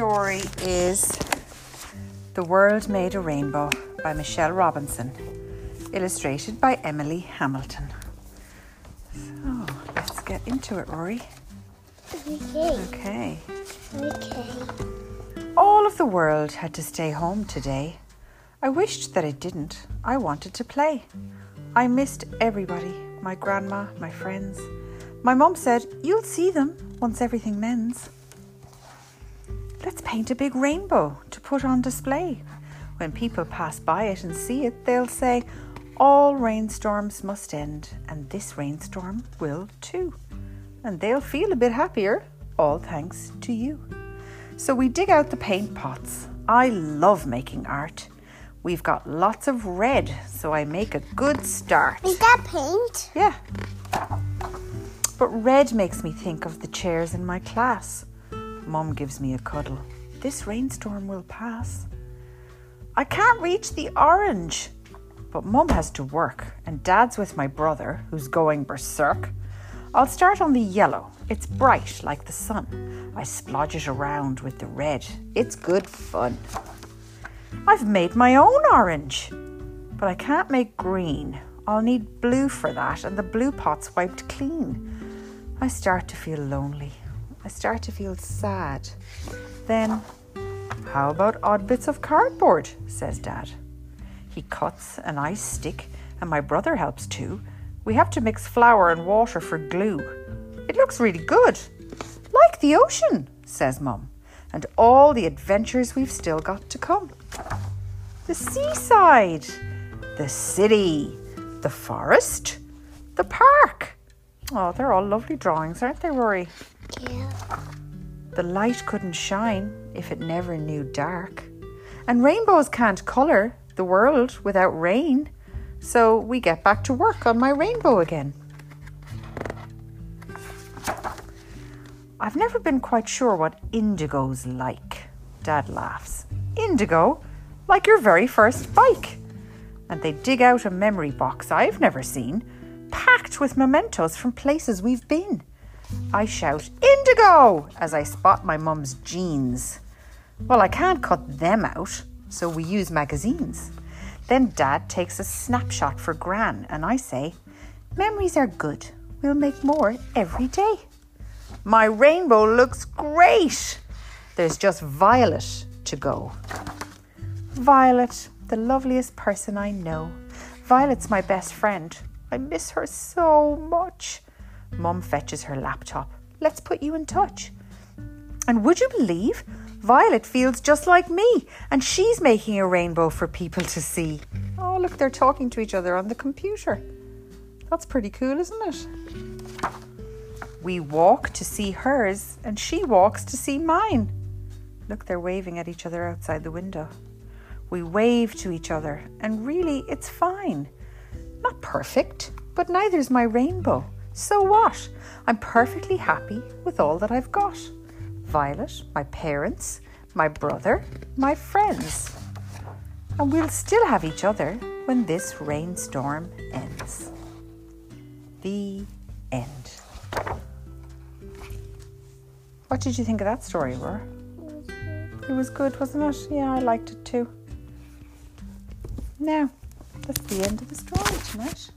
story is The World Made a Rainbow by Michelle Robinson, illustrated by Emily Hamilton. So let's get into it, Rory. Okay. Okay. Okay. All of the world had to stay home today. I wished that it didn't. I wanted to play. I missed everybody my grandma, my friends. My mum said, You'll see them once everything mends. Let's paint a big rainbow to put on display. When people pass by it and see it, they'll say, All rainstorms must end, and this rainstorm will too. And they'll feel a bit happier, all thanks to you. So we dig out the paint pots. I love making art. We've got lots of red, so I make a good start. Is that paint? Yeah. But red makes me think of the chairs in my class. Mum gives me a cuddle. This rainstorm will pass. I can't reach the orange. But Mum has to work, and Dad's with my brother, who's going berserk. I'll start on the yellow. It's bright like the sun. I splodge it around with the red. It's good fun. I've made my own orange, but I can't make green. I'll need blue for that, and the blue pot's wiped clean. I start to feel lonely. I start to feel sad. Then, how about odd bits of cardboard? says Dad. He cuts an ice stick, and my brother helps too. We have to mix flour and water for glue. It looks really good. Like the ocean, says Mum, and all the adventures we've still got to come. The seaside, the city, the forest, the park. Oh, they're all lovely drawings, aren't they, Rory? The light couldn't shine if it never knew dark. And rainbows can't colour the world without rain. So we get back to work on my rainbow again. I've never been quite sure what indigo's like. Dad laughs. Indigo? Like your very first bike. And they dig out a memory box I've never seen, packed with mementos from places we've been. I shout, Indigo! as I spot my mum's jeans. Well, I can't cut them out, so we use magazines. Then Dad takes a snapshot for Gran, and I say, Memories are good. We'll make more every day. My rainbow looks great. There's just Violet to go. Violet, the loveliest person I know. Violet's my best friend. I miss her so much. Mum fetches her laptop. Let's put you in touch. And would you believe? Violet feels just like me, and she's making a rainbow for people to see. Oh, look, they're talking to each other on the computer. That's pretty cool, isn't it? We walk to see hers, and she walks to see mine. Look, they're waving at each other outside the window. We wave to each other, and really, it's fine. Not perfect, but neither's my rainbow. So what? I'm perfectly happy with all that I've got Violet, my parents, my brother, my friends. And we'll still have each other when this rainstorm ends. The end. What did you think of that story, Roar? It was good, wasn't it? Yeah, I liked it too. Now, that's the end of the story tonight.